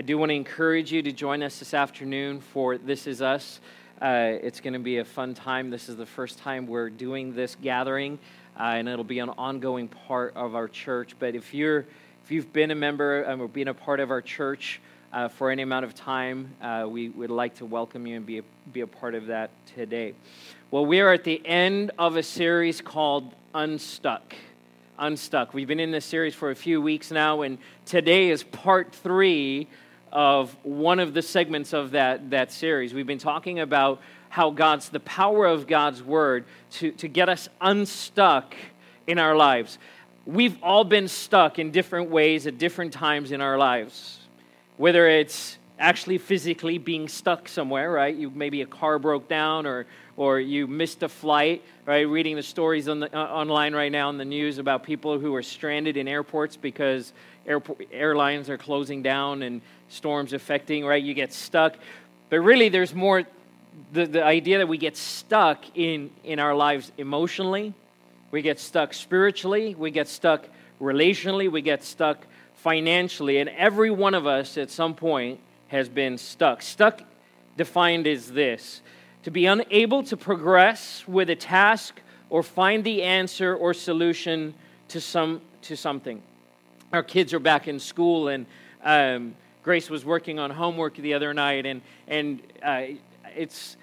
I do want to encourage you to join us this afternoon for This Is Us. Uh, it's going to be a fun time. This is the first time we're doing this gathering, uh, and it'll be an ongoing part of our church. But if you're if you've been a member um, or been a part of our church uh, for any amount of time, uh, we would like to welcome you and be a, be a part of that today. Well, we are at the end of a series called Unstuck. Unstuck. We've been in this series for a few weeks now, and today is part three of one of the segments of that, that series. We've been talking about how God's, the power of God's word to, to get us unstuck in our lives. We've all been stuck in different ways at different times in our lives. Whether it's actually physically being stuck somewhere, right? You maybe a car broke down or or you missed a flight, right? Reading the stories on the, uh, online right now in the news about people who are stranded in airports because airport, airlines are closing down and storms affecting, right? You get stuck. But really, there's more the, the idea that we get stuck in, in our lives emotionally, we get stuck spiritually, we get stuck relationally, we get stuck financially. And every one of us at some point has been stuck. Stuck defined as this to be unable to progress with a task or find the answer or solution to, some, to something. Our kids are back in school, and um, Grace was working on homework the other night, and, and uh, it's,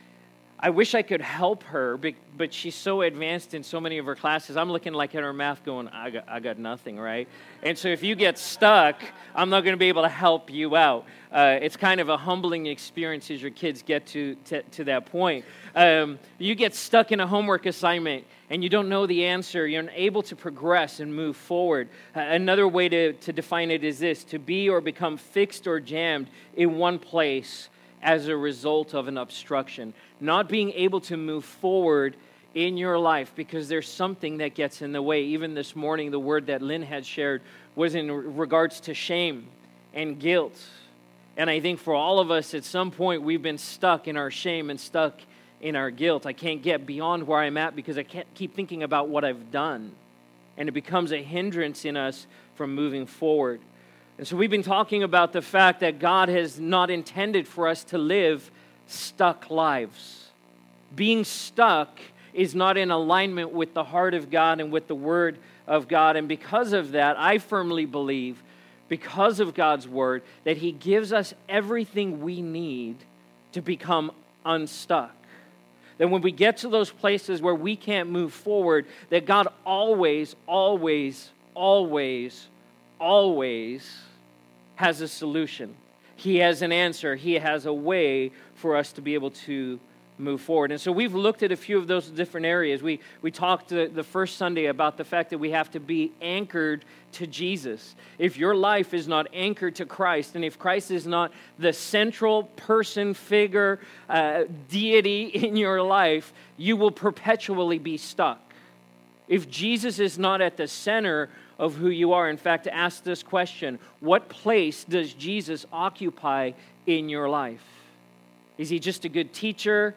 I wish I could help her, but she's so advanced in so many of her classes. I'm looking like at her math going, I got, I got nothing, right? And so if you get stuck, I'm not going to be able to help you out. Uh, it's kind of a humbling experience as your kids get to, to, to that point. Um, you get stuck in a homework assignment and you don't know the answer, you're unable to progress and move forward. Uh, another way to, to define it is this to be or become fixed or jammed in one place as a result of an obstruction, not being able to move forward in your life because there's something that gets in the way. Even this morning, the word that Lynn had shared was in regards to shame and guilt. And I think for all of us, at some point, we've been stuck in our shame and stuck in our guilt. I can't get beyond where I'm at because I can't keep thinking about what I've done. And it becomes a hindrance in us from moving forward. And so we've been talking about the fact that God has not intended for us to live stuck lives. Being stuck is not in alignment with the heart of God and with the Word of God. And because of that, I firmly believe, because of God's Word, that He gives us everything we need to become unstuck. That when we get to those places where we can't move forward, that God always, always, always, always has a solution. He has an answer. He has a way for us to be able to move forward. And so we've looked at a few of those different areas. We, we talked the, the first Sunday about the fact that we have to be anchored to Jesus. If your life is not anchored to Christ, and if Christ is not the central person, figure, uh, deity in your life, you will perpetually be stuck. If Jesus is not at the center of who you are. In fact, ask this question what place does Jesus occupy in your life? Is he just a good teacher,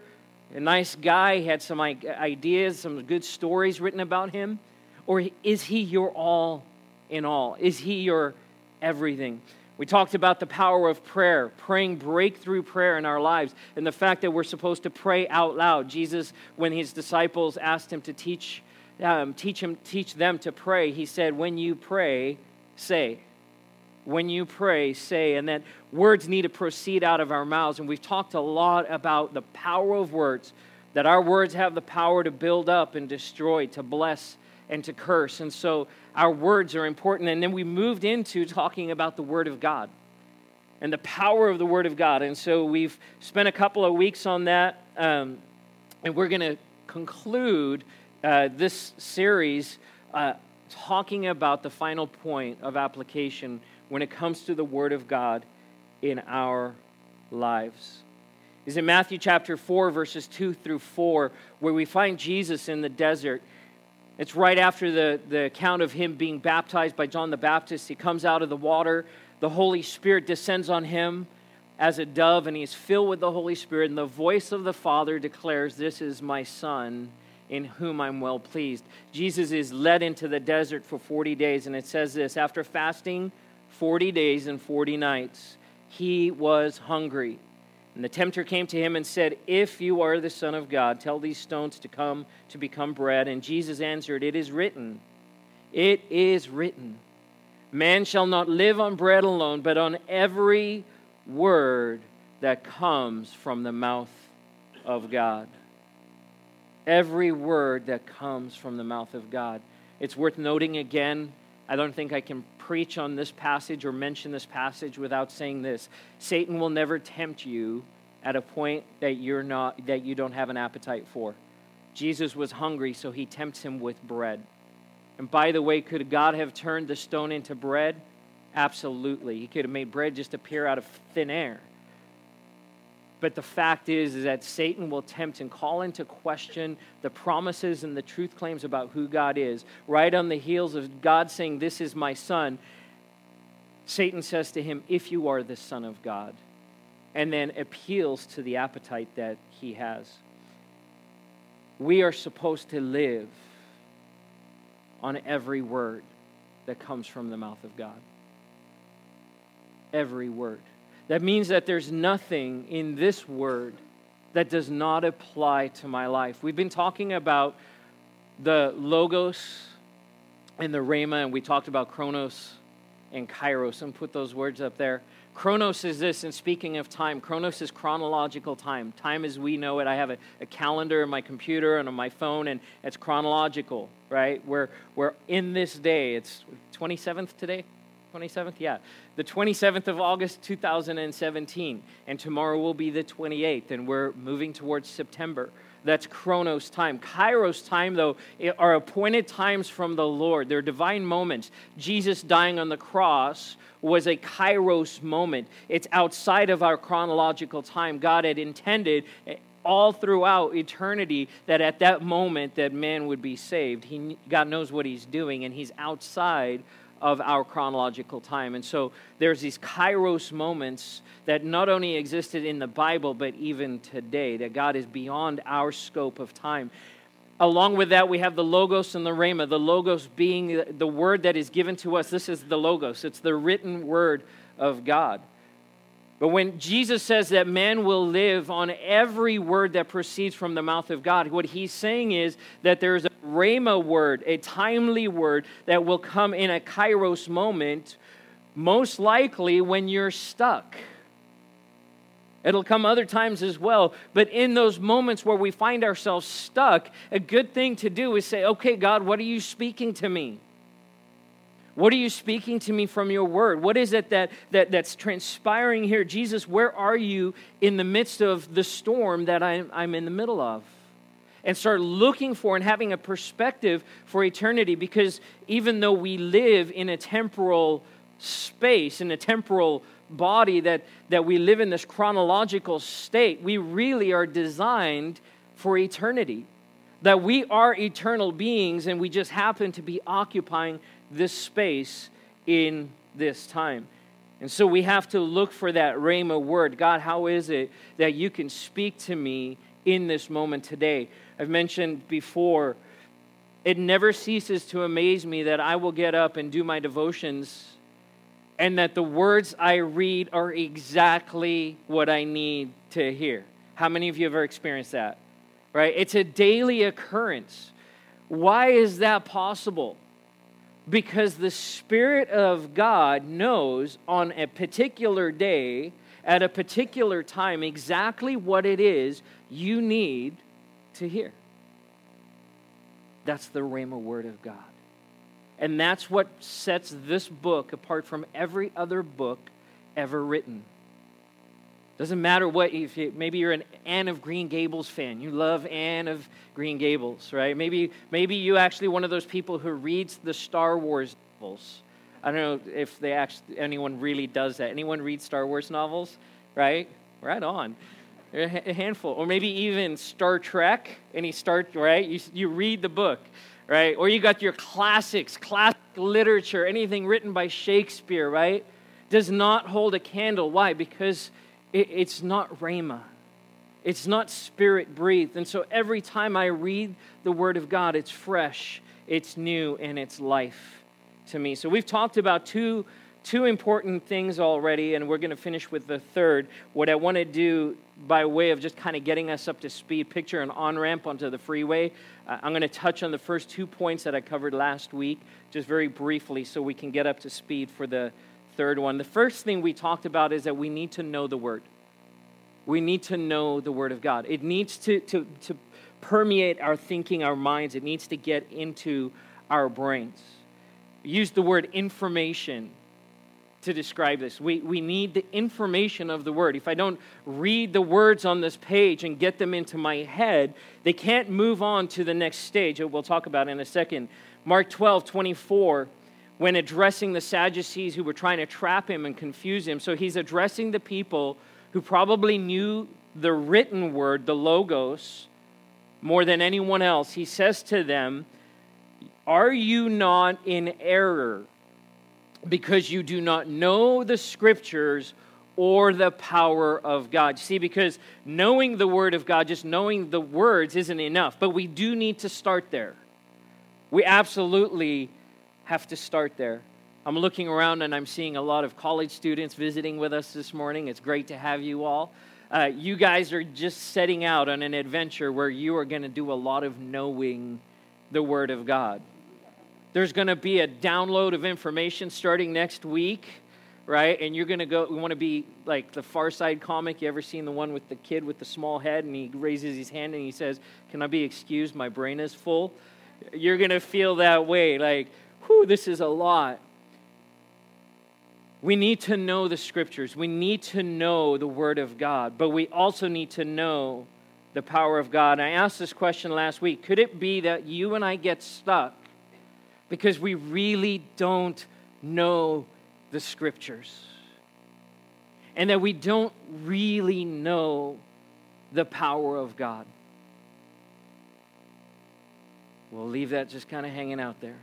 a nice guy, had some ideas, some good stories written about him? Or is he your all in all? Is he your everything? We talked about the power of prayer, praying breakthrough prayer in our lives, and the fact that we're supposed to pray out loud. Jesus, when his disciples asked him to teach um, teach, him, teach them to pray, he said, When you pray, say. When you pray, say. And that words need to proceed out of our mouths. And we've talked a lot about the power of words, that our words have the power to build up and destroy, to bless and to curse. And so our words are important. And then we moved into talking about the Word of God and the power of the Word of God. And so we've spent a couple of weeks on that. Um, and we're going to conclude uh, this series uh, talking about the final point of application when it comes to the Word of God in our lives. Is in Matthew chapter 4, verses 2 through 4, where we find Jesus in the desert. It's right after the, the account of him being baptized by John the Baptist. He comes out of the water, the Holy Spirit descends on him as a dove, and he's filled with the Holy Spirit, and the voice of the Father declares, This is my Son in whom I'm well pleased. Jesus is led into the desert for 40 days, and it says this after fasting 40 days and 40 nights, he was hungry. And the tempter came to him and said, If you are the Son of God, tell these stones to come to become bread. And Jesus answered, It is written, It is written, Man shall not live on bread alone, but on every word that comes from the mouth of God. Every word that comes from the mouth of God. It's worth noting again, I don't think I can preach on this passage or mention this passage without saying this. Satan will never tempt you at a point that you're not that you don't have an appetite for. Jesus was hungry, so he tempts him with bread. And by the way, could God have turned the stone into bread? Absolutely. He could have made bread just appear out of thin air. But the fact is, is that Satan will tempt and call into question the promises and the truth claims about who God is. Right on the heels of God saying, This is my son, Satan says to him, If you are the Son of God, and then appeals to the appetite that he has. We are supposed to live on every word that comes from the mouth of God. Every word. That means that there's nothing in this word that does not apply to my life. We've been talking about the logos and the rhema, and we talked about chronos and kairos, and put those words up there. Chronos is this, and speaking of time, chronos is chronological time. Time as we know it. I have a, a, calendar in my computer and on my phone, and it's chronological, right? We're, we're in this day. It's 27th today? 27th? Yeah. The 27th of August, 2017. And tomorrow will be the 28th, and we're moving towards September. That's Chronos time. Kairos time, though, are appointed times from the Lord. They're divine moments. Jesus dying on the cross was a Kairos moment. It's outside of our chronological time. God had intended eh, all throughout eternity that at that moment that man would be saved. He, God knows what he's doing, and he's outside of our chronological time. And so there's these kairos moments that not only existed in the Bible, but even today, that God is beyond our scope of time. Along with that, we have the Logos and the Rhema. The Logos being the word that is given to us. This is the Logos, it's the written word of God. But when Jesus says that man will live on every word that proceeds from the mouth of God, what he's saying is that there's a rhema word, a timely word that will come in a kairos moment, most likely when you're stuck. It'll come other times as well. But in those moments where we find ourselves stuck, a good thing to do is say, okay, God, what are you speaking to me? What are you speaking to me from your word? What is it that, that, that's transpiring here? Jesus, where are you in the midst of the storm that I'm, I'm in the middle of? And start looking for and having a perspective for eternity because even though we live in a temporal space, in a temporal body, that, that we live in this chronological state, we really are designed for eternity. That we are eternal beings and we just happen to be occupying this space in this time. And so we have to look for that Rhema word. God, how is it that you can speak to me in this moment today? I've mentioned before, it never ceases to amaze me that I will get up and do my devotions and that the words I read are exactly what I need to hear. How many of you have ever experienced that? Right? It's a daily occurrence. Why is that possible? because the Spirit of God knows on a particular day, at a particular time, exactly what it is you need to hear. That's the Rhema Word of God. And that's what sets this book apart from every other book ever written. Doesn't matter what, if you, maybe you're an Anne of Green Gables fan. You love Anne of Green Gables, right? Maybe, maybe you actually one of those people who reads the Star Wars novels. I don't know if they actually, anyone really does that. Anyone read Star Wars novels, right? Right on. A handful. Or maybe even Star Trek, any Star, right? You, you read the book, right? Or you got your classics, classic literature, anything written by Shakespeare, right? Does not hold a candle. Why? Because it, it's not Rhema. It's not spirit breathed. And so every time I read the Word of God, it's fresh, it's new, and it's life to me. So we've talked about two two important things already, and we're going to finish with the third. What I want to do by way of just kind of getting us up to speed, picture an on ramp onto the freeway. Uh, I'm going to touch on the first two points that I covered last week, just very briefly, so we can get up to speed for the third one. The first thing we talked about is that we need to know the Word. We need to know the Word of God. It needs to, to, to permeate our thinking, our minds, it needs to get into our brains. Use the word information to describe this. We, we need the information of the word. If I don't read the words on this page and get them into my head, they can't move on to the next stage, we'll talk about in a second. Mark 12, 24, when addressing the Sadducees who were trying to trap him and confuse him. So he's addressing the people who probably knew the written word, the Logos, more than anyone else. He says to them, Are you not in error? because you do not know the scriptures or the power of God. See, because knowing the word of God, just knowing the words isn't enough, but we do need to start there. We absolutely have to start there. I'm looking around and I'm seeing a lot of college students visiting with us this morning. It's great to have you all. Uh, you guys are just setting out on an adventure where you are going to do a lot of knowing the Word of God. There's going to be a download of information starting next week, right? And you're going to go, we want to be like the Far Side comic. You ever seen the one with the kid with the small head and he raises his hand and he says, Can I be excused? My brain is full. You're going to feel that way. Like, whew, this is a lot. We need to know the scriptures. We need to know the Word of God, but we also need to know the power of God. I asked this question last week. Could it be that you and I get stuck because we really don't know the scriptures. And that we don't really know the power of God. We'll leave that just kind of hanging out there.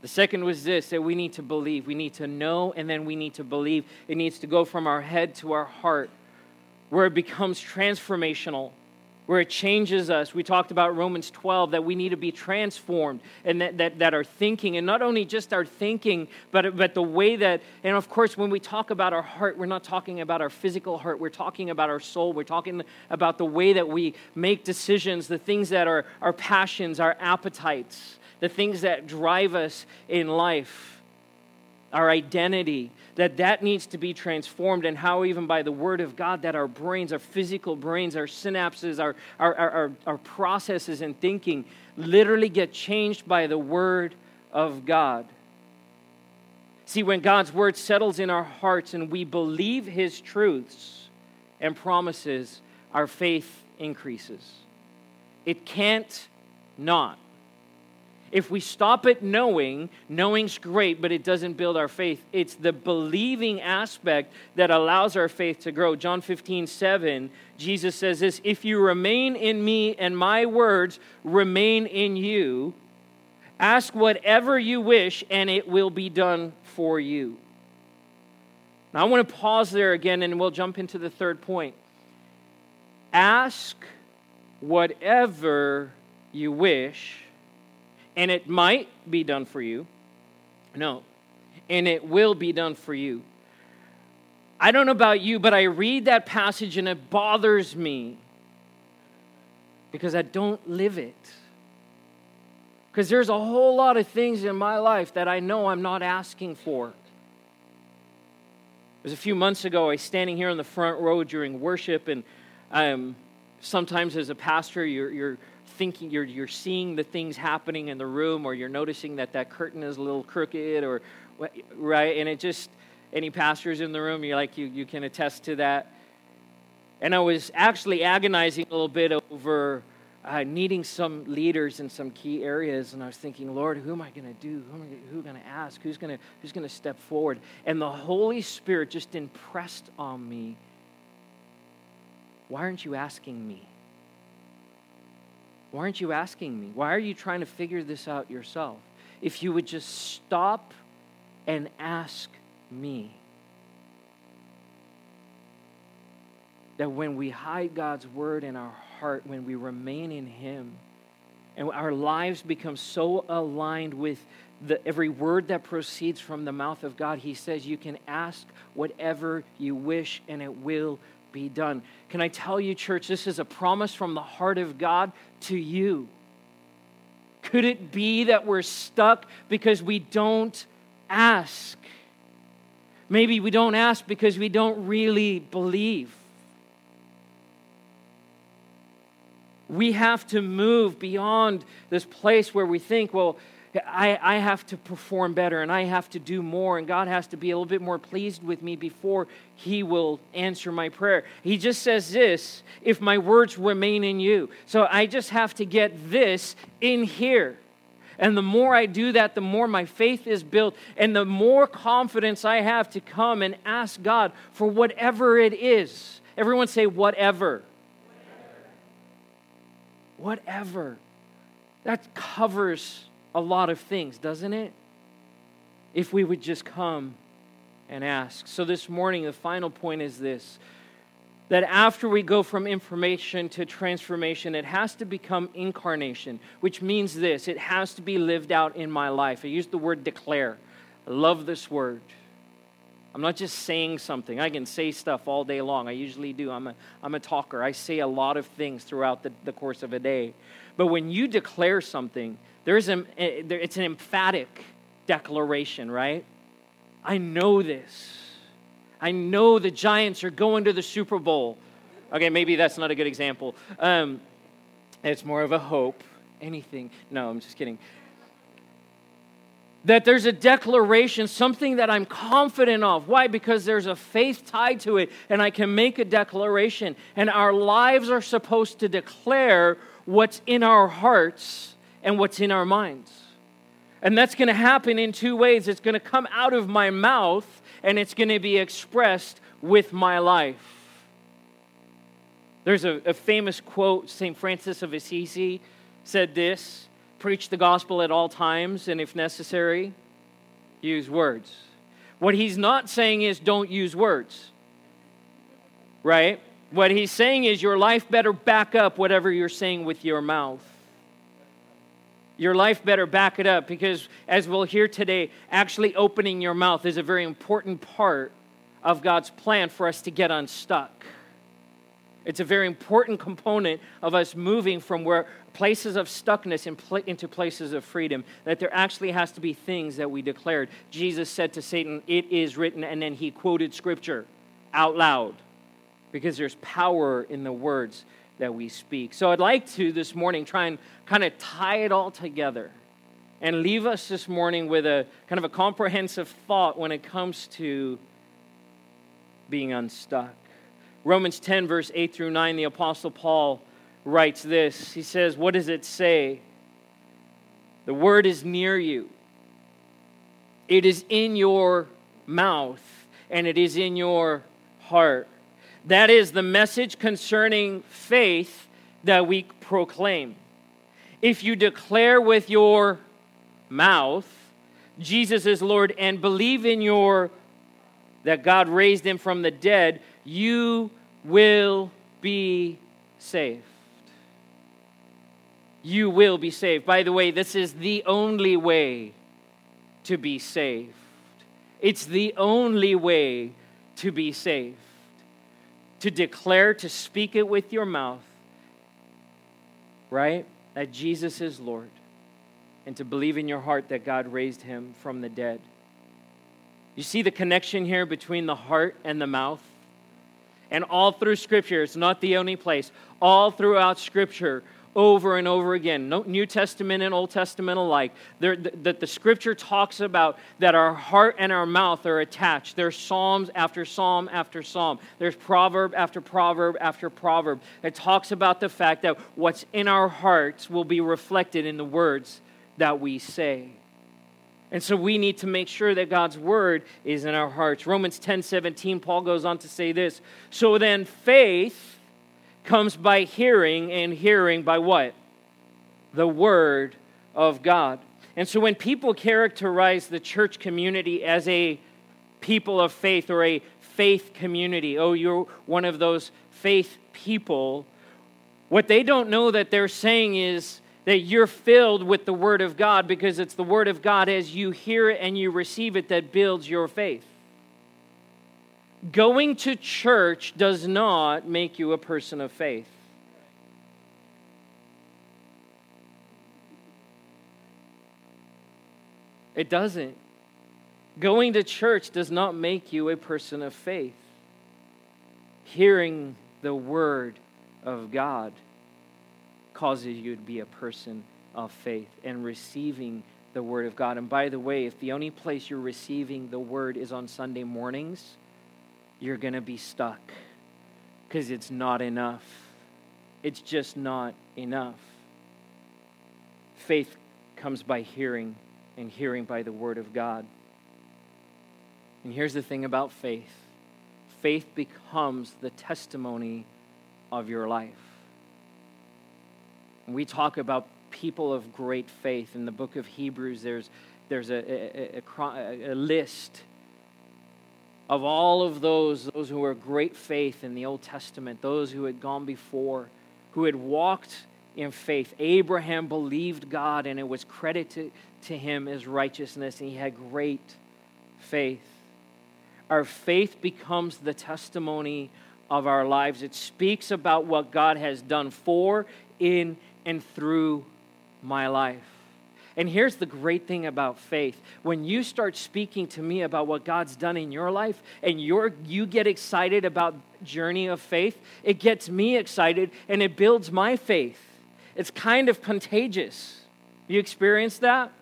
The second was this that we need to believe. We need to know and then we need to believe. It needs to go from our head to our heart where it becomes transformational where it changes us. We talked about Romans 12 that we need to be transformed and that, that, that our thinking, and not only just our thinking, but, but the way that, and of course, when we talk about our heart, we're not talking about our physical heart, we're talking about our soul, we're talking about the way that we make decisions, the things that are our passions, our appetites, the things that drive us in life, our identity that that needs to be transformed and how even by the word of god that our brains our physical brains our synapses our, our, our, our, processes and thinking literally get changed by the word of god. See when god's word settles in our hearts and we believe his truths and promises our faith increases. It can't not if we stop at knowing, knowing's great, but it doesn't build our faith. It's the believing aspect that allows our faith to grow. John 15, 7, Jesus says this If you remain in me and my words remain in you, ask whatever you wish and it will be done for you. Now, I want to pause there again and we'll jump into the third point. Ask whatever you wish and it might be done for you. No, and it will be done for you. I don't know about you, but I read that passage and it bothers me because I don't live it. Because there's a whole lot of things in my life that I know I'm not asking for. It was a few months ago, I was standing here on the front row during worship, and um, sometimes as a pastor, you're, you're thinking you're, you're seeing the things happening in the room or you're noticing that that curtain is a little crooked or right? And it just any pastors in the room you're like you, you can attest to that. And i was actually agonizing a little bit over uh, needing some leaders in some key areas and i was thinking lord who am i going to do? Who am i who going to ask? Who's going to who's going to step forward? And the holy spirit just impressed on me. Why aren't you asking me why aren't you asking me? Why are you trying to figure this out yourself? If you would just stop and ask me. That when we hide God's word in our heart, when we remain in Him, and our lives become so aligned with the, every word that proceeds from the mouth of God, he says you can ask whatever you wish and it will be done. Can I tell you, church, this is a promise from the heart of God to you. Could it be that we're stuck because we don't ask? Maybe we don't ask because we don't really believe. We have to move beyond this place where we think, well, I, I have to perform better and I have to do more, and God has to be a little bit more pleased with me before He will answer my prayer. He just says this if my words remain in you. So I just have to get this in here. And the more I do that, the more my faith is built, and the more confidence I have to come and ask God for whatever it is. Everyone say, whatever. Whatever. whatever. That covers a lot of things, doesn't it? If we would just come and ask. So, this morning, the final point is this that after we go from information to transformation, it has to become incarnation, which means this it has to be lived out in my life. I use the word declare. I love this word. I'm not just saying something. I can say stuff all day long. I usually do. I'm a, I'm a talker. I say a lot of things throughout the, the course of a day. But when you declare something, there's a, eh, it's an emphatic declaration, right? I know this. I know the Giants are going to the Super Bowl. Okay, maybe that's not a good example. Um, it's more of a hope. Anything. No, I'm just kidding. That there's a declaration, something that I'm confident of. Why? Because there's a faith tied to it, and I can make a declaration. And our lives are supposed to declare what's in our hearts and what's in our minds. And that's going to happen in two ways it's going to come out of my mouth, and it's going to be expressed with my life. There's a, a famous quote, St. Francis of Assisi said this preach the gospel at all times, and if necessary, use words. What he's not saying is don't use words, right? What he's saying is your life better back up whatever you're saying with your mouth. Your life better back it up because, as we'll hear today, actually opening your mouth is a very important part of God's plan for us to get unstuck. It's a very important component of us moving from where places of stuckness into places of freedom. That there actually has to be things that we declared. Jesus said to Satan, It is written, and then he quoted scripture out loud because there's power in the words that we speak. So I'd like to this morning try and kind of tie it all together and leave us this morning with a kind of a comprehensive thought when it comes to being unstuck. Romans 10, verse 8 through 9, the Apostle Paul writes this. He says, What does it say? The word is near you, it is in your mouth, and it is in your heart. That is the message concerning faith that we proclaim. If you declare with your mouth Jesus is Lord and believe in your that God raised him from the dead, you will be saved. You will be saved. By the way, this is the only way to be saved. It's the only way to be saved to declare, to speak it with your mouth, right? That Jesus is Lord, and to believe in your heart that God raised him from the dead. You see the connection here between the heart and the mouth? And all through Scripture, it's not the only place, all throughout Scripture, over and over again. New Testament and Old Testament alike. That the, scripture talks about that our heart and our mouth are attached. There's psalms after psalm after psalm. There's proverb after proverb after proverb. It talks about the fact that what's in our hearts will be reflected in the words that we say. And so we need to make sure that God's word is in our hearts. Romans 10 17, Paul goes on to say this. So then faith comes by hearing, and hearing by what? The Word of God. And so when people characterize the church community as a people of faith or a faith community, oh, you're one of those faith people, what they don't know that they're saying is that you're filled with the Word of God because it's the Word of God as you hear it and you receive it that builds your faith. Going to church does not make you a person of faith. It doesn't. Going to church does not make you a person of faith. Hearing the Word of God causes you to be a person of faith and receiving the Word of God. And by the way, if the only place you're receiving the Word is on Sunday mornings, you're going to be stuck because it's not enough. It's just not enough. Faith comes by hearing, and hearing by the Word of God. And here's the thing about faith faith becomes the testimony of your life. When we talk about people of great faith in the book of Hebrews, there's, there's a, a, a, a list of all of those, those who were great faith in the Old Testament, those who had gone before, who had walked in faith. Abraham believed God and it was credited to him as righteousness, and he had great faith. Our faith becomes the testimony of our lives. It speaks about what God has done for, in, and through my life. And here's the great thing about faith. When you start speaking to me about what God's done in your life and you you get excited about journey of faith, it gets me excited and it builds my faith. It's kind of contagious. You experience that?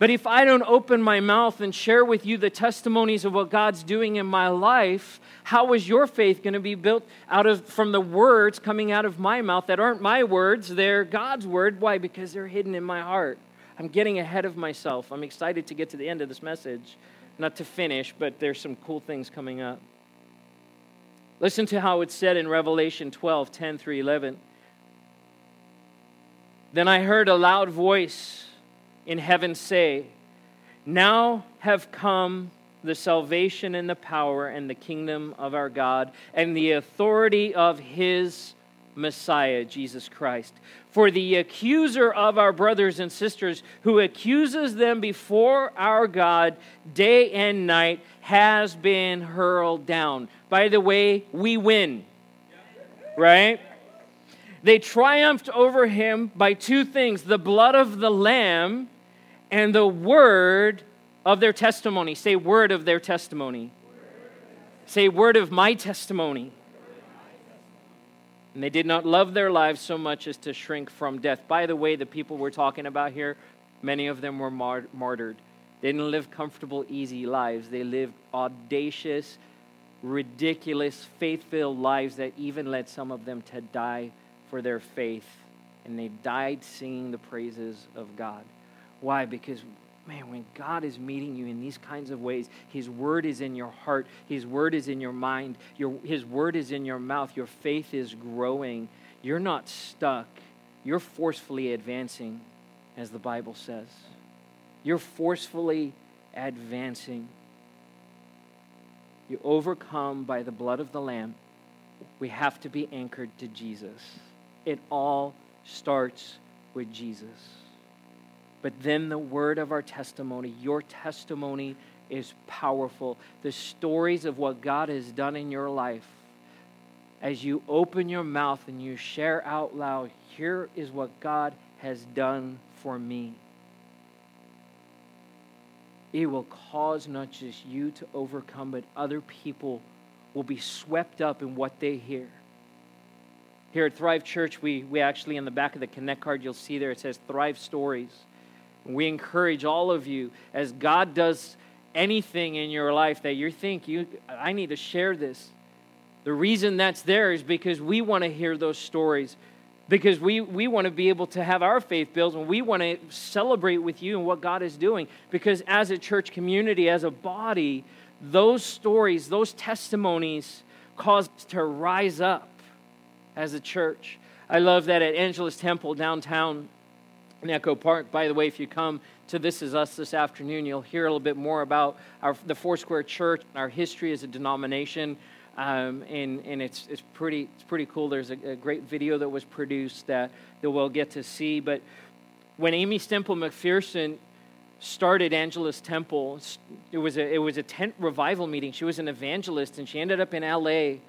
But if I don't open my mouth and share with you the testimonies of what God's doing in my life, how is your faith going to be built out of from the words coming out of my mouth that aren't my words, they're God's word? Why? Because they're hidden in my heart. I'm getting ahead of myself. I'm excited to get to the end of this message. Not to finish, but there's some cool things coming up. Listen to how it's said in Revelation 12, 10 through 11. Then I heard a loud voice in heaven say, Now have come the salvation and the power and the kingdom of our God and the authority of his Messiah, Jesus Christ. For the accuser of our brothers and sisters, who accuses them before our God day and night, has been hurled down. By the way, we win, right? They triumphed over him by two things the blood of the Lamb and the word of their testimony. Say, word of their testimony. Say, word of my testimony. And they did not love their lives so much as to shrink from death. By the way, the people we're talking about here, many of them were mar- martyred. They didn't live comfortable, easy lives. They lived audacious, ridiculous, faith filled lives that even led some of them to die for their faith. And they died singing the praises of God. Why? Because, man, when God is meeting you in these kinds of ways, His word is in your heart, His word is in your mind, your, His word is in your mouth, your faith is growing. You're not stuck, you're forcefully advancing, as the Bible says. You're forcefully advancing. You overcome by the blood of the Lamb. We have to be anchored to Jesus. It all starts with Jesus but then the word of our testimony. Your testimony is powerful. The stories of what God has done in your life, as you open your mouth and you share out loud, here is what God has done for me. It will cause not just you to overcome, but other people will be swept up in what they hear. Here at Thrive Church, we, we actually, in the back of the Connect card, you'll see there it says Thrive Stories. We encourage all of you as God does anything in your life that you think you I need to share this. The reason that's there is because we want to hear those stories. Because we, we want to be able to have our faith built and we want to celebrate with you and what God is doing. Because as a church community, as a body, those stories, those testimonies cause us to rise up as a church. I love that at Angelus Temple downtown, in Echo Park. By the way, if you come to This Is Us this afternoon, you'll hear a little bit more about our, the Foursquare Church and our history as a denomination. Um, and and it's, it's, pretty, it's pretty cool. There's a, a, great video that was produced that, that we'll get to see. But when Aimee Semple McPherson started Angelus Temple, it was, a, it was a tent revival meeting. She was an evangelist, and she ended up in LA.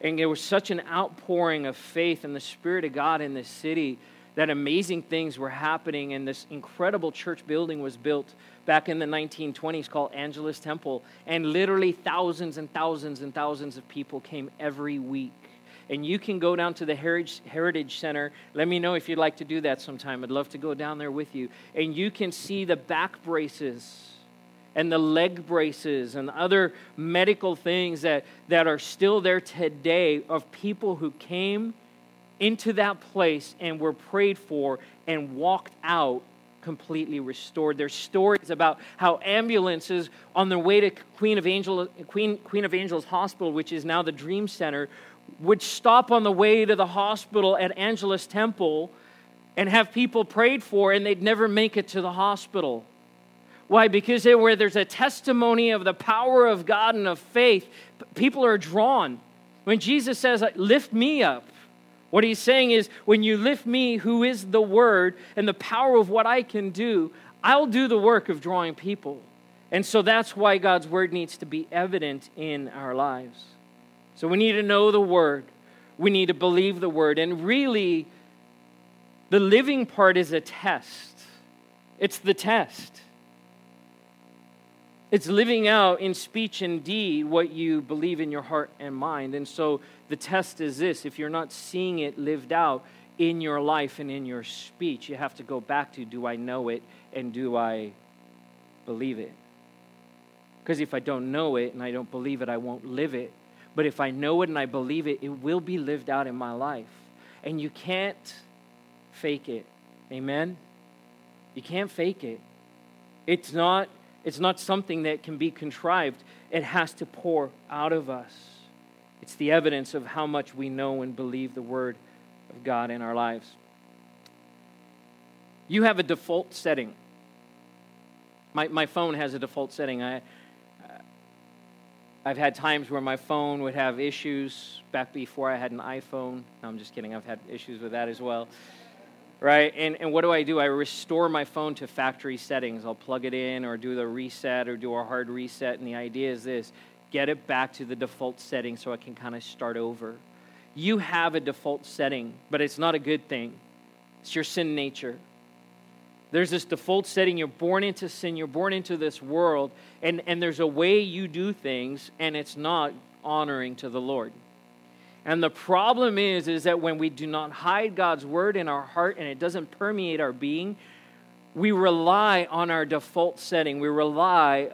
And there was such an outpouring of faith and the Spirit of God in this city that amazing things were happening, and this incredible church building was built back in the 1920s called Angelus Temple. And literally thousands and thousands and thousands of people came every week. And you can go down to the Heritage Center. Let me know if you'd like to do that sometime. I'd love to go down there with you. And you can see the back braces and the leg braces and other medical things that, that are still there today of people who came into that place and were prayed for and walked out completely restored. There's stories about how ambulances on their way to Queen of, Angel, Queen, Queen of Angels Hospital, which is now the Dream Center, would stop on the way to the hospital at Angelus Temple and have people prayed for, and they'd never make it to the hospital. Why? Because where there's a testimony of the power of God and of faith, people are drawn. When Jesus says, Lift me up, what he's saying is, when you lift me, who is the Word, and the power of what I can do, I'll do the work of drawing people. And so that's why God's Word needs to be evident in our lives. So we need to know the Word, we need to believe the Word. And really, the living part is a test. It's the test. It's living out in speech and deed what you believe in your heart and mind. And so the test is this if you're not seeing it lived out in your life and in your speech, you have to go back to do I know it and do I believe it? Because if I don't know it and I don't believe it, I won't live it. But if I know it and I believe it, it will be lived out in my life. And you can't fake it. Amen? You can't fake it. It's not, it's not something that can be contrived, it has to pour out of us. It's the evidence of how much we know and believe the Word of God in our lives. You have a default setting. My, my phone has a default setting. I, I've had times where my phone would have issues back before I had an iPhone. No, I'm just kidding. I've had issues with that as well. Right? And, and what do I do? I restore my phone to factory settings. I'll plug it in or do the reset or do a hard reset. And the idea is this get it back to the default setting so I can kind of start over. You have a default setting, but it's not a good thing. It's your sin nature. There's this default setting. You're born into sin. You're born into this world. And, and there's a way you do things, and it's not honoring to the Lord. And the problem is, is that when we do not hide God's word in our heart and it doesn't permeate our being, we rely on our default setting. We rely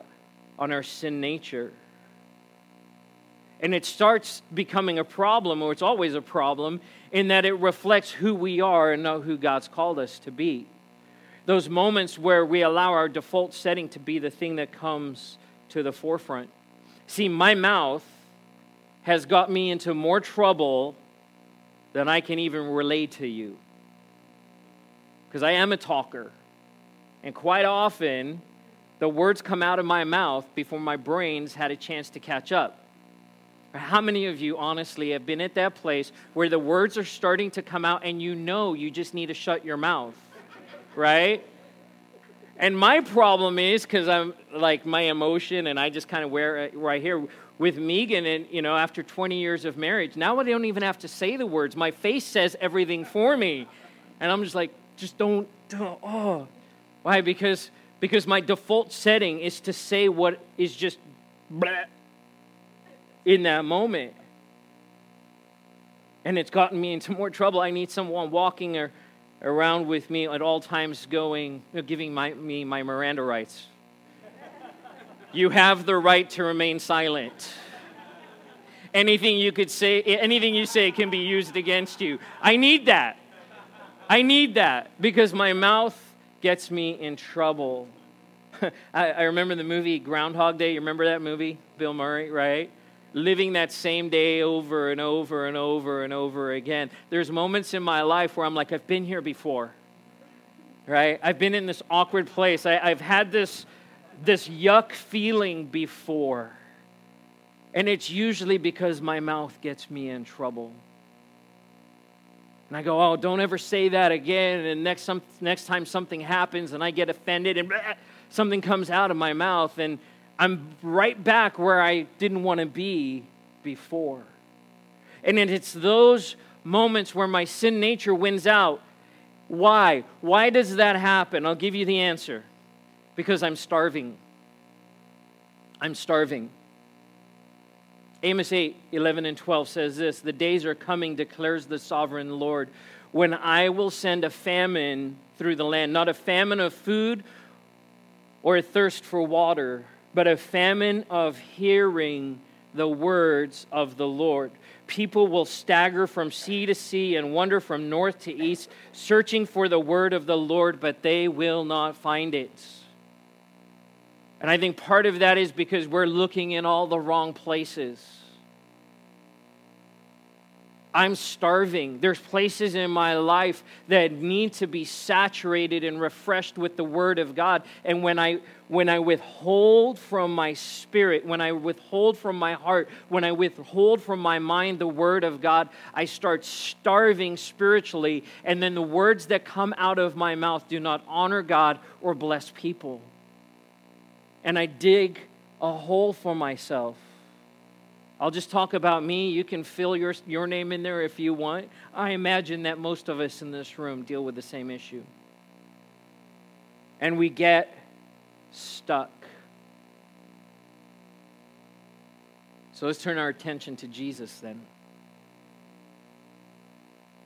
on our sin nature and it starts becoming a problem, or it's always a problem, in that it reflects who we are and not who God's called us to be. Those moments where we allow our default setting to be the thing that comes to the forefront. See, my mouth has got me into more trouble than I can even relate to you. Because I am a talker. And quite often, the words come out of my mouth before my brain's had a chance to catch up. How many of you honestly have been at that place where the words are starting to come out and you know you just need to shut your mouth? Right? And my problem is because I'm like my emotion and I just kind of wear it right here with Megan and you know after 20 years of marriage now I don't even have to say the words my face says everything for me and I'm just like just don't, don't oh why because because my default setting is to say what is just in that moment. And it's gotten me into more trouble. I need someone walking or, around with me at all times, going, uh, giving my, me my Miranda rights. you have the right to remain silent. Anything you could say, anything you say can be used against you. I need that. I need that because my mouth gets me in trouble. I, I remember the movie Groundhog Day. You remember that movie? Bill Murray, right? Living that same day over and over and over and over again. There's moments in my life where I'm like, I've been here before, right? I've been in this awkward place. I, have had this, this yuck feeling before. And it's usually because my mouth gets me in trouble. And I go, oh, don't ever say that again. And next, some, next time something happens and I get offended and something comes out of my mouth, and I'm right back where I didn't want to be before. And it's those moments where my sin nature wins out. Why? Why does that happen? I'll give you the answer. Because I'm starving. I'm starving. Amos 8, 11 and 12 says this The days are coming, declares the sovereign Lord, when I will send a famine through the land, not a famine of food or a thirst for water, but a famine of hearing the words of the Lord. People will stagger from sea to sea and wander from north to east, searching for the word of the Lord, but they will not find it. And I think part of that is because we're looking in all the wrong places. I'm starving. There's places in my life that need to be saturated and refreshed with the Word of God. And when I, when I withhold from my spirit, when I withhold from my heart, when I withhold from my mind the Word of God, I start starving spiritually. And then the words that come out of my mouth do not honor God or bless people and I dig a hole for myself. I'll just talk about me. You can fill your, your name in there if you want. I imagine that most of us in this room deal with the same issue. And we get stuck. So let's turn our attention to Jesus then.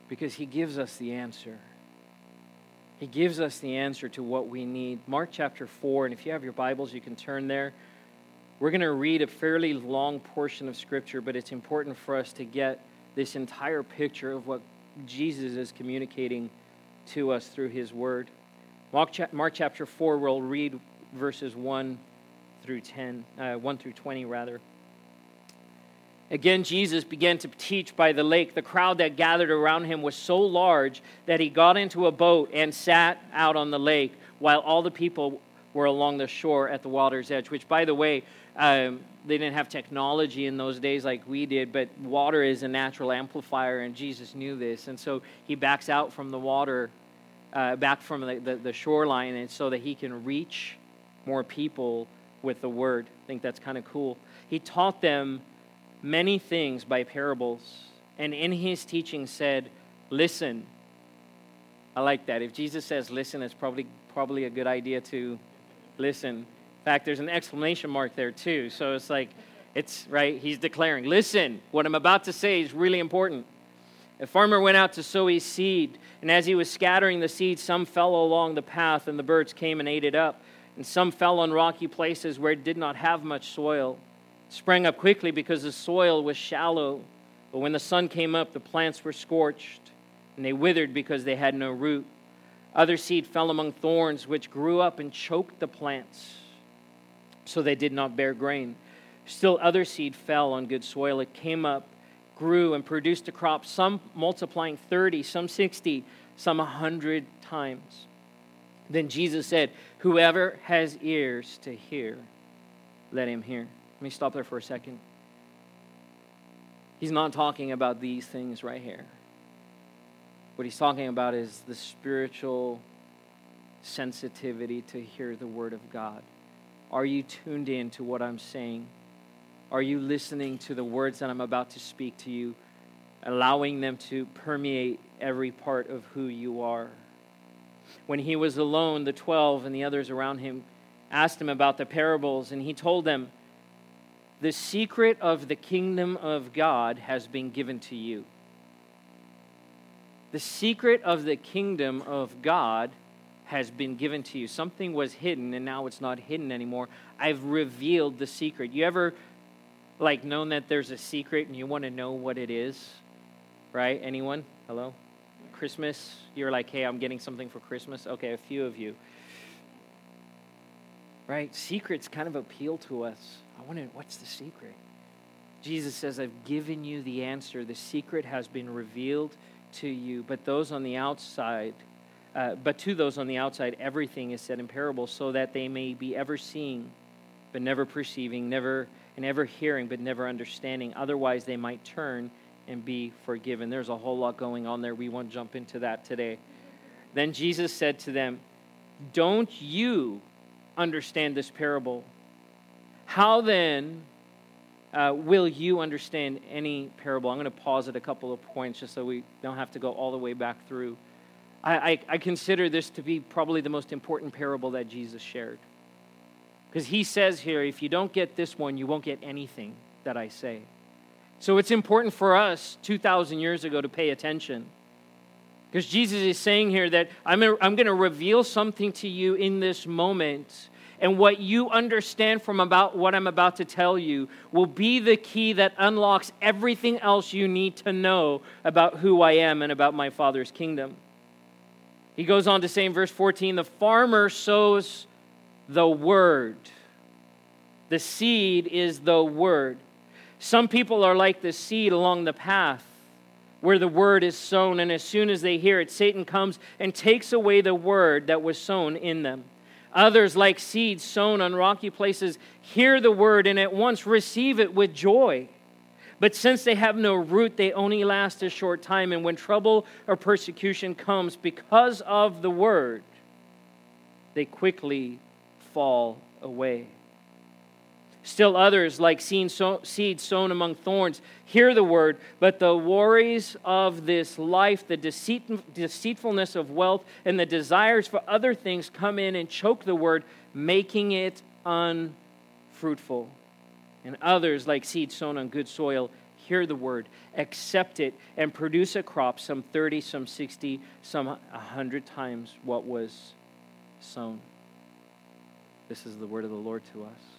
Because he gives us the answer. He gives us the answer to what we need. Mark chapter 4, and if you have your Bibles, you can turn there. We're going to read a fairly long portion of Scripture, but it's important for us to get this entire picture of what Jesus is communicating to us through His Word. Mark, chapter 4, we'll read verses 1 through 10, uh, 1 through 20, rather. Again, Jesus began to teach by the lake. The crowd that gathered around him was so large that he got into a boat and sat out on the lake while all the people were along the shore at the water's edge, which, by the way, um, they didn't have technology in those days like we did, but water is a natural amplifier, and Jesus knew this. And so he backs out from the water, uh, back from the, the, the shoreline, and so that he can reach more people with the word. I think that's kind of cool. He taught them many things by parables, and in his teaching said, Listen. I like that. If Jesus says listen, it's probably, probably a good idea to listen. In fact, there's an exclamation mark there too. So it's like, it's right, he's declaring, Listen, what I'm about to say is really important. A farmer went out to sow his seed, and as he was scattering the seed, some fell along the path, and the birds came and ate it up. And some fell on rocky places where it did not have much soil sprang up quickly because the soil was shallow. But when the sun came up, the plants were scorched, and they withered because they had no root. Other seed fell among thorns, which grew up and choked the plants, so they did not bear grain. Still, other seed fell on good soil. It came up, grew, and produced a crop, some multiplying 30, some 60, some 100 times. Then Jesus said, Whoever has ears to hear, let him hear. Let me stop there for a second. He's not talking about these things right here. What he's talking about is the spiritual sensitivity to hear the word of God. Are you tuned in to what I'm saying? Are you listening to the words that I'm about to speak to you, allowing them to permeate every part of who you are? When he was alone, the 12 and the others around him asked him about the parables, and he told them, the secret of the kingdom of God has been given to you. The secret of the kingdom of God has been given to you. Something was hidden and now it's not hidden anymore. I've revealed the secret. You ever like known that there's a secret and you want to know what it is? Right? Anyone? Hello? Christmas, you're like, "Hey, I'm getting something for Christmas." Okay, a few of you. Right? Secrets kind of appeal to us. I wonder, what's the secret? Jesus says, I've given you the answer. The secret has been revealed to you. But those on the outside, uh, but to those on the outside, everything is said in parables so that they may be ever seeing, but never perceiving, never and ever hearing but never understanding. Otherwise, they might turn and be forgiven. There's a whole lot going on there. We won't jump into that today. Then Jesus said to them, Don't you understand this parable? How then uh, will you understand any parable? I'm going to pause at a couple of points just so we don't have to go all the way back through. I, I, I consider this to be probably the most important parable that Jesus shared. Because he says here, if you don't get this one, you won't get anything that I say. So it's important for us 2,000 years ago to pay attention. Because Jesus is saying here that I'm, I'm going to reveal something to you in this moment. And what you understand from about what I'm about to tell you will be the key that unlocks everything else you need to know about who I am and about my Father's kingdom. He goes on to say in verse 14 the farmer sows the word. The seed is the word. Some people are like the seed along the path where the word is sown, and as soon as they hear it, Satan comes and takes away the word that was sown in them. Others, like seeds sown on rocky places, hear the word and at once receive it with joy. But since they have no root, they only last a short time. And when trouble or persecution comes because of the word, they quickly fall away. Still others, like seed sown among thorns, hear the word, but the worries of this life, the deceit, deceitfulness of wealth, and the desires for other things come in and choke the word, making it unfruitful. And others, like seed sown on good soil, hear the word, accept it, and produce a crop some 30, some 60, some 100 times what was sown. This is the word of the Lord to us.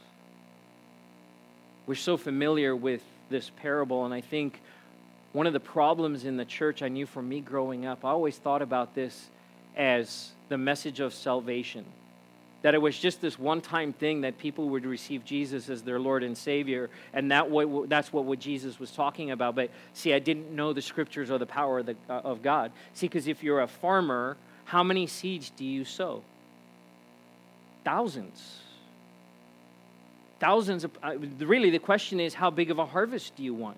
We're so familiar with this parable, and I think one of the problems in the church I knew from me growing up, I always thought about this as the message of salvation. That it was just this one time thing that people would receive Jesus as their Lord and Savior, and that what, that's what, what Jesus was talking about. But see, I didn't know the scriptures or the power of, the, uh, of God. See, because if you're a farmer, how many seeds do you sow? Thousands thousands of, uh, really, the question is, how big of a harvest do you want?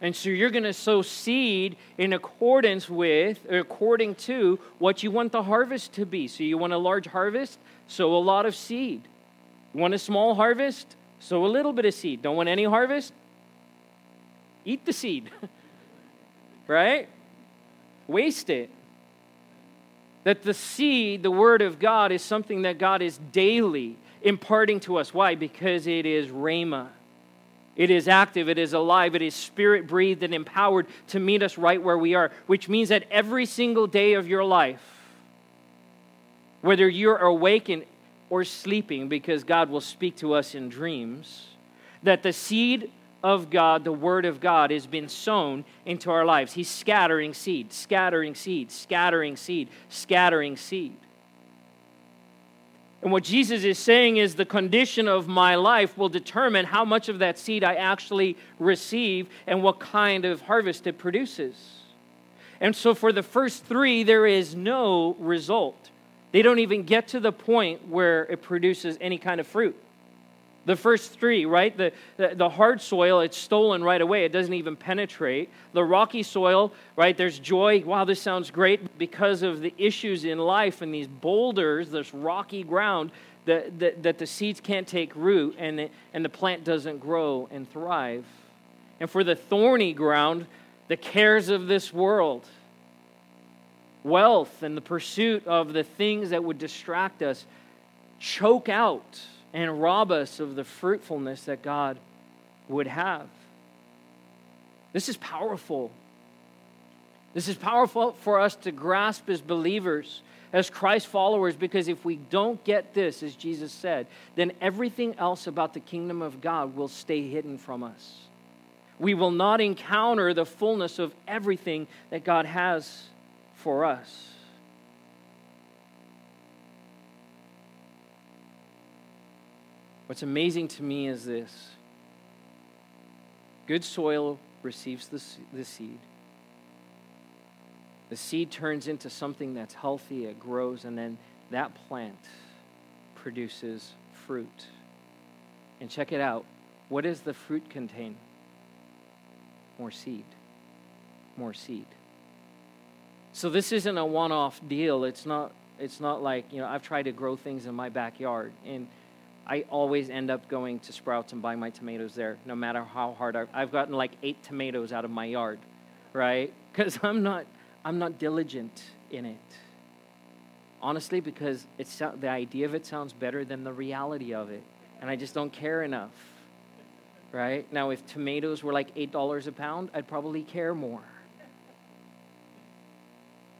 And so you're going to sow seed in accordance with, or according to what you want the harvest to be. So you want a large harvest, sow a lot of seed. You want a small harvest, sow a little bit of seed. Don't want any harvest? Eat the seed. right? Waste it. That the seed, the Word of God, is something that God is daily imparting to us. Why? Because it is Rhema. It is active, it is alive, it is spirit breathed and empowered to meet us right where we are, which means that every single day of your life, whether you're awake or sleeping, because God will speak to us in dreams, that the seed of God, the Word of God, has been sown into our lives. He's scattering seed, scattering seed, scattering seed, scattering seed. And what Jesus is saying is the condition of my life will determine how much of that seed I actually receive and what kind of harvest it produces. And so for the first three, there is no result. They don't even get to the point where it produces any kind of fruit. The first three, right? The, the, the, hard soil, it's stolen right away. It doesn't even penetrate. The rocky soil, right? There's joy. Wow, this sounds great because of the issues in life and these boulders, this rocky ground that, that, that the seeds can't take root and the, and the plant doesn't grow and thrive. And for the thorny ground, the cares of this world, wealth, and the pursuit of the things that would distract us choke out and rob us of the fruitfulness that God would have. This is powerful. This is powerful for us to grasp as believers, as Christ followers, because if we don't get this, as Jesus said, then everything else about the kingdom of God will stay hidden from us. We will not encounter the fullness of everything that God has for us. What's amazing to me is this good soil receives the, the seed. The seed turns into something that's healthy, it grows, and then that plant produces fruit. And check it out what does the fruit contain? More seed. More seed. So this isn't a one-off deal. It's not it's not like, you know, I've tried to grow things in my backyard and I always end up going to Sprouts and buying my tomatoes there, no matter how hard I've, I've gotten like eight tomatoes out of my yard, right? Because I'm not, I'm not diligent in it. Honestly, because it's, the idea of it sounds better than the reality of it. And I just don't care enough, right? Now, if tomatoes were like $8 a pound, I'd probably care more.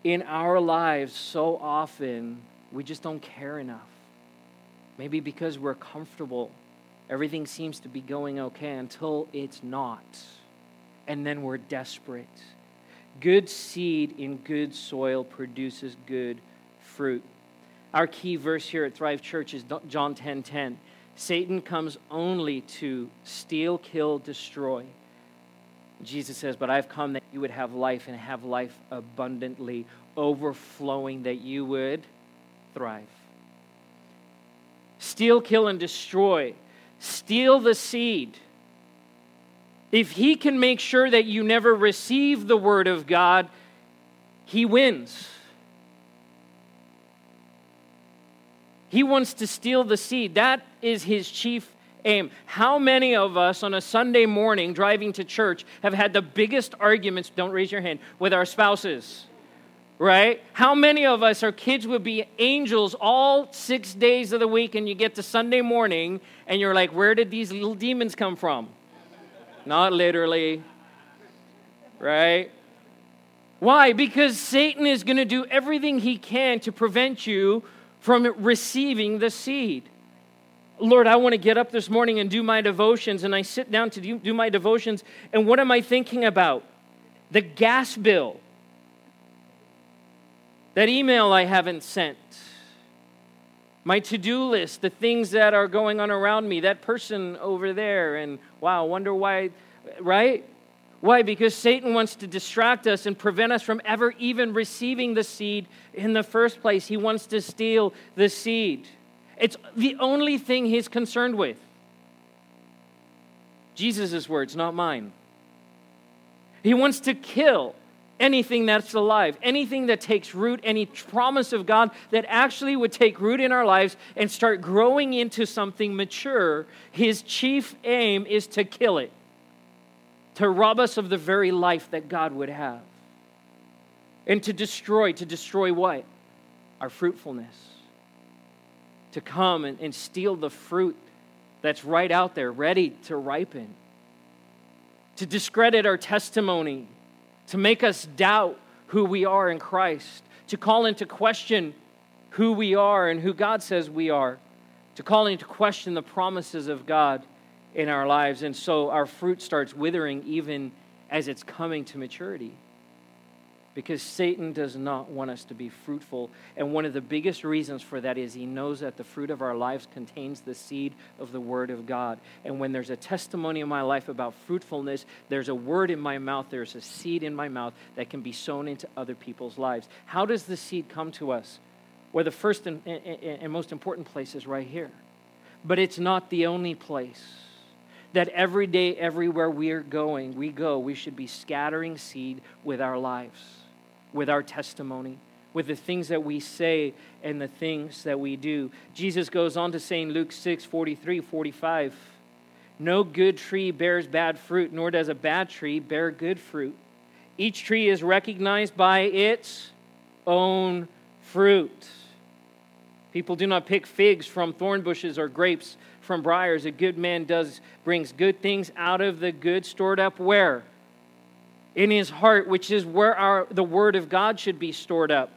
In our lives, so often, we just don't care enough Maybe because we're comfortable, everything seems to be going okay until it's not. And then we're desperate. Good seed in good soil produces good fruit. Our key verse here at Thrive Church is John 10:10. 10, 10. Satan comes only to steal, kill, destroy. Jesus says, But I've come that you would have life and have life abundantly, overflowing, that you would thrive steal, kill, and destroy. Steal the seed. If he can make sure that you never receive the word of God, he wins. He wants to steal the seed. That is his chief aim. How many of us on a Sunday morning driving to church have had the biggest arguments, don't raise your hand, with our spouses? Right? How many of us, our kids would be angels all six days of the week, and you get to Sunday morning and you're like, where did these little demons come from? Not literally, right? Why? Because Satan is going to do everything he can to prevent you from receiving the seed. Lord, I want to get up this morning and do my devotions, and I sit down to do, my devotions, and what am I thinking about? The gas bill that email I haven't sent, my to do list, the things that are going on around me, that person over there, and wow, wonder why, right? Why? Because Satan wants to distract us and prevent us from ever even receiving the seed in the first place. He wants to steal the seed. It's the only thing he's concerned with. Jesus' words, not mine. He wants to kill anything that's alive, anything that takes root, any promise of God that actually would take root in our lives and start growing into something mature, his chief aim is to kill it, to rob us of the very life that God would have, and to destroy. To destroy what? Our fruitfulness. To come and, and steal the fruit that's right out there, ready to ripen. To discredit our testimony to make us doubt who we are in Christ, to call into question who we are and who God says we are, to call into question the promises of God in our lives. And so our fruit starts withering even as it's coming to maturity because Satan does not want us to be fruitful. And one of the biggest reasons for that is he knows that the fruit of our lives contains the seed of the Word of God. And when there's a testimony in my life about fruitfulness, there's a word in my mouth, there's a seed in my mouth that can be sown into other people's lives. How does the seed come to us? Well, the first and, and, most important place is right here. But it's not the only place that every day, everywhere we are going, we go, we should be scattering seed with our lives with our testimony, with the things that we say and the things that we do. Jesus goes on to say in Luke 6 43, 45, No good tree bears bad fruit, nor does a bad tree bear good fruit. Each tree is recognized by its own fruit. People do not pick figs from thorn bushes or grapes from briars. A good man does brings good things out of the good stored up where? In his heart, which is where our, the word of God should be stored up.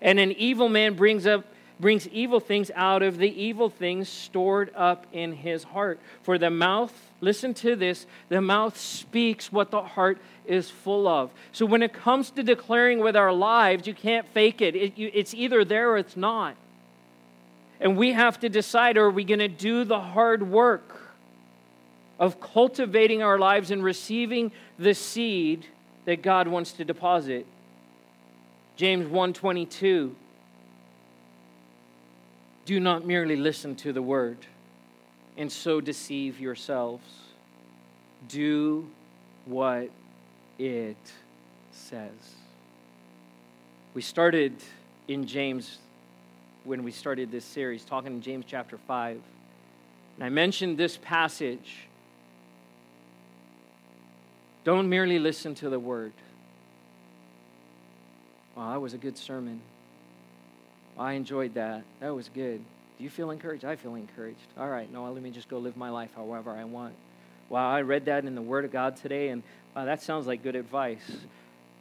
And an evil man brings up brings evil things out of the evil things stored up in his heart. For the mouth, listen to this, the mouth speaks what the heart is full of. So when it comes to declaring with our lives, you can't fake it. it you, it's either there or it's not. And we have to decide are we going to do the hard work? Of cultivating our lives and receiving the seed that God wants to deposit. James 1:22 Do not merely listen to the word and so deceive yourselves. Do what it says. We started in James when we started this series, talking in James chapter 5. And I mentioned this passage. Don't merely listen to the word. Well, that was a good sermon. I enjoyed that. That was good. Do you feel encouraged? I feel encouraged. All right, no, let me just go live my life however I want. Wow, I read that in the Word of God today, and wow, that sounds like good advice.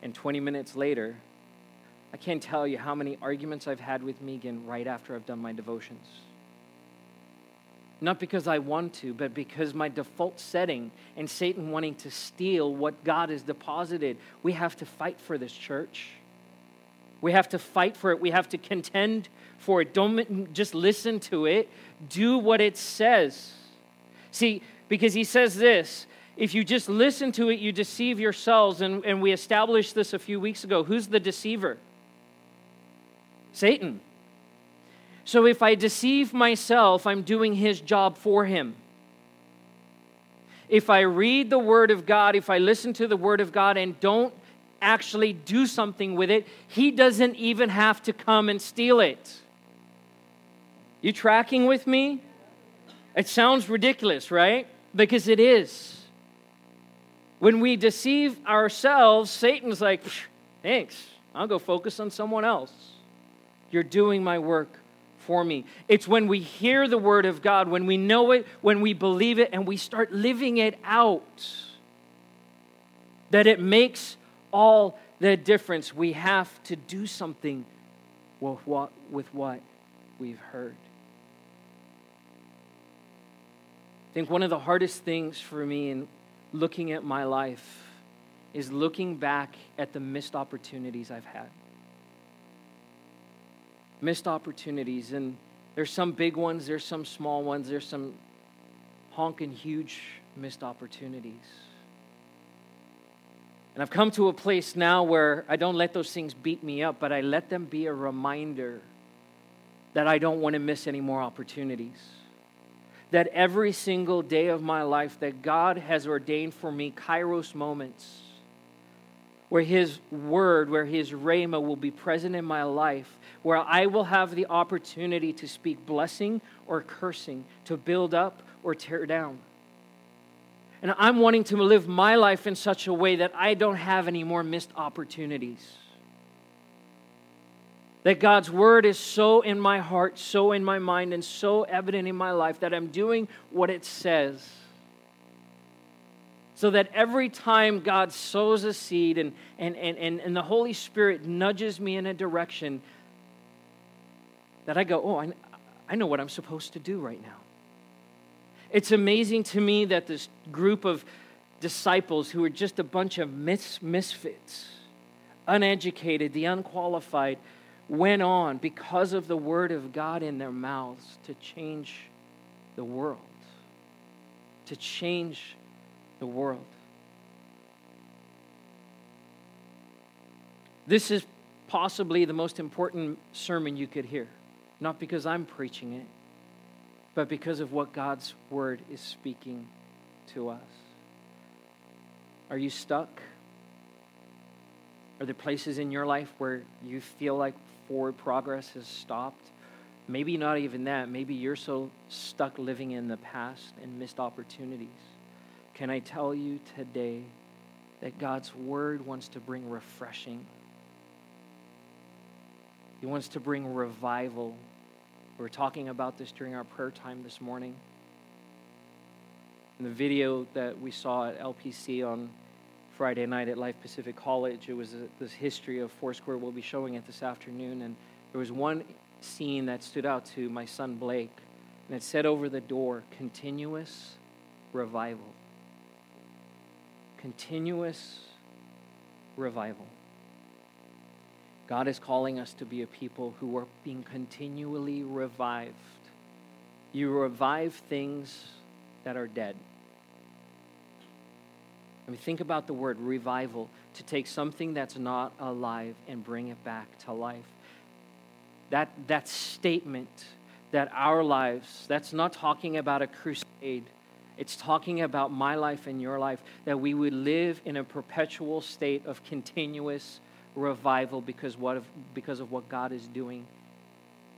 And 20 minutes later, I can't tell you how many arguments I've had with Megan right after I've done my devotions. Not because I want to, but because my default setting and Satan wanting to steal what God has deposited. We have to fight for this church. We have to fight for it. We have to contend for it. Don't just listen to it, do what it says. See, because he says this if you just listen to it, you deceive yourselves. And, and we established this a few weeks ago. Who's the deceiver? Satan. So if I deceive myself, I'm doing his job for him. If I read the Word of God, if I listen to the Word of God and don't actually do something with it, he doesn't even have to come and steal it. You tracking with me? It sounds ridiculous, right? Because it is. When we deceive ourselves, Satan's like, thanks, I'll go focus on someone else. You're doing my work for me. It's when we hear the word of God, when we know it, when we believe it, and we start living it out, that it makes all the difference. We have to do something with what, with what we've heard. I think one of the hardest things for me in looking at my life is looking back at the missed opportunities I've had. Missed opportunities, and there's some big ones, there's some small ones, there's some honking huge missed opportunities. And I've come to a place now where I don't let those things beat me up, but I let them be a reminder that I don't want to miss any more opportunities. That every single day of my life that God has ordained for me kairos moments where his word, where his rhema will be present in my life, where I will have the opportunity to speak blessing or cursing, to build up or tear down. And I'm wanting to live my life in such a way that I don't have any more missed opportunities. That God's word is so in my heart, so in my mind, and so evident in my life that I'm doing what it says. So that every time God sows a seed and, and, and, and, and the Holy Spirit nudges me in a direction, that I go, oh, I, I know what I'm supposed to do right now. It's amazing to me that this group of disciples who are just a bunch of mis- misfits, uneducated, the unqualified, went on because of the word of God in their mouths to change the world. To change the world. This is possibly the most important sermon you could hear. Not because I'm preaching it, but because of what God's word is speaking to us. Are you stuck? Are there places in your life where you feel like forward progress has stopped? Maybe not even that. Maybe you're so stuck living in the past and missed opportunities. Can I tell you today that God's word wants to bring refreshing? He wants to bring revival we were talking about this during our prayer time this morning. In the video that we saw at LPC on Friday night at Life Pacific College, it was a, this history of Foursquare we'll be showing it this afternoon. And there was one scene that stood out to my son Blake, and it said over the door, continuous revival. Continuous revival. God is calling us to be a people who are being continually revived. You revive things that are dead. I mean, think about the word revival to take something that's not alive and bring it back to life. That, that statement, that our lives, that's not talking about a crusade, it's talking about my life and your life, that we would live in a perpetual state of continuous revival because, what because of what God is doing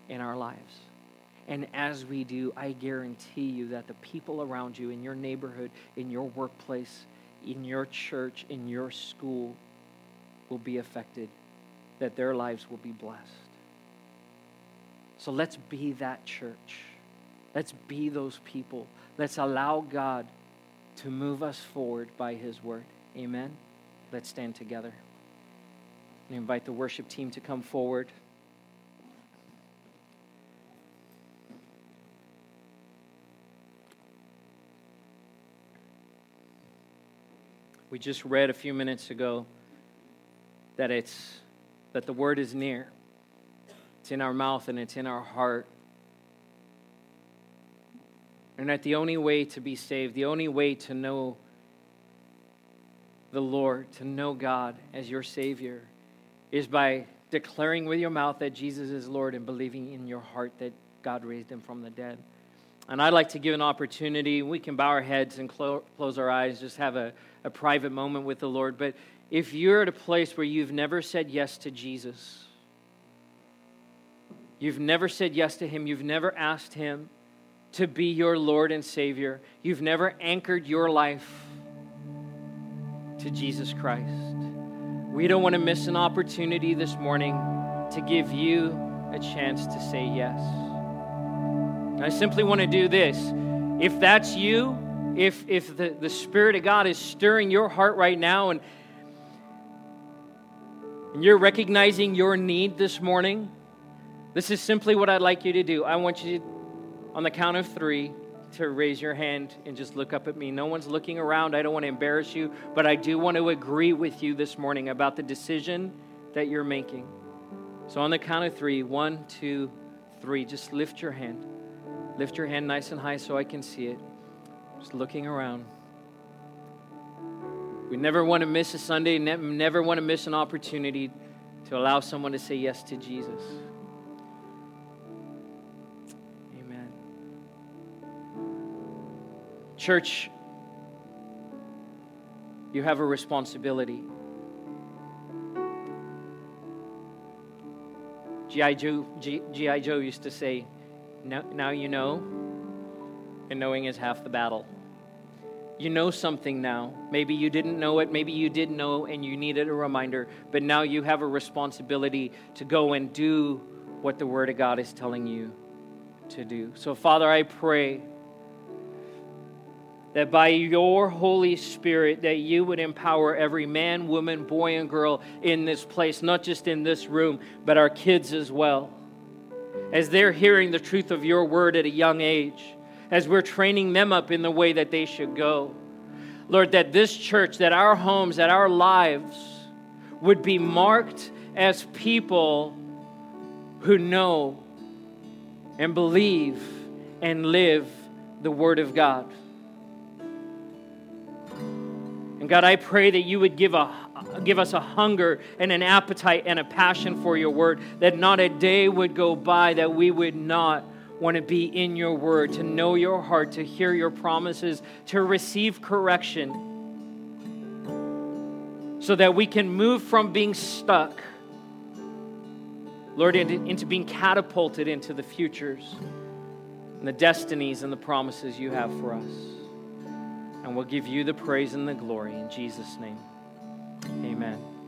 in our lives. And as we do, I guarantee you that the people around you, in your neighborhood, in your workplace, in your church, in your school, will be affected, that their lives will be blessed. So let's be that church. Let's be those people. Let's allow God to move us forward by His word. Amen. Let's stand together. I invite the worship team to come forward. We just read a few minutes ago that it's that the word is near. It's in our mouth and it's in our heart. And that the only way to be saved, the only way to know the Lord, to know God as your Savior, is by declaring with your mouth that Jesus is Lord and believing in your heart that God raised him from the dead. And I'd like to give an opportunity. We can bow our heads and clo- close our eyes, just have a, a private moment with the Lord. But if you're at a place where you've never said yes to Jesus, you've never said yes to Him, you've never asked Him to be your Lord and Savior, you've never anchored your life to Jesus Christ, we don't want to miss an opportunity this morning to give you a chance to say yes. I simply want to do this. If that's you, if, if the, the Spirit of God is stirring your heart right now and, and you're recognizing your need this morning, this is simply what I'd like you to do. I want you, to, on the count of three, to raise your hand and just look up at me. No one's looking around. I don't want to embarrass you, but I do want to agree with you this morning about the decision that you're making. So, on the count of three one, two, three just lift your hand. Lift your hand nice and high so I can see it. Just looking around. We never want to miss a Sunday, never want to miss an opportunity to allow someone to say yes to Jesus. Church, you have a responsibility. G.I. Joe, G.I. Joe used to say, now, now you know, and knowing is half the battle. You know something now. Maybe you didn't know it, maybe you did know and you needed a reminder, but now you have a responsibility to go and do what the Word of God is telling you to do. So, Father, I pray that by your Holy Spirit that you would empower every man, woman, boy and girl in this place, not just in this room, but our kids as well as they're hearing the truth of your word at a young age, as we're training them up in the way that they should go. Lord, that this church, that our homes, that our lives would be marked as people who know and believe and live the Word of God. God, I pray that you would give a give us a hunger and an appetite and a passion for your word, that not a day would go by that we would not want to be in your word, to know your heart, to hear your promises, to receive correction, so that we can move from being stuck, Lord, into, being catapulted into the futures and the destinies and the promises you have for us. And we'll give you the praise and the glory in Jesus' name. Amen.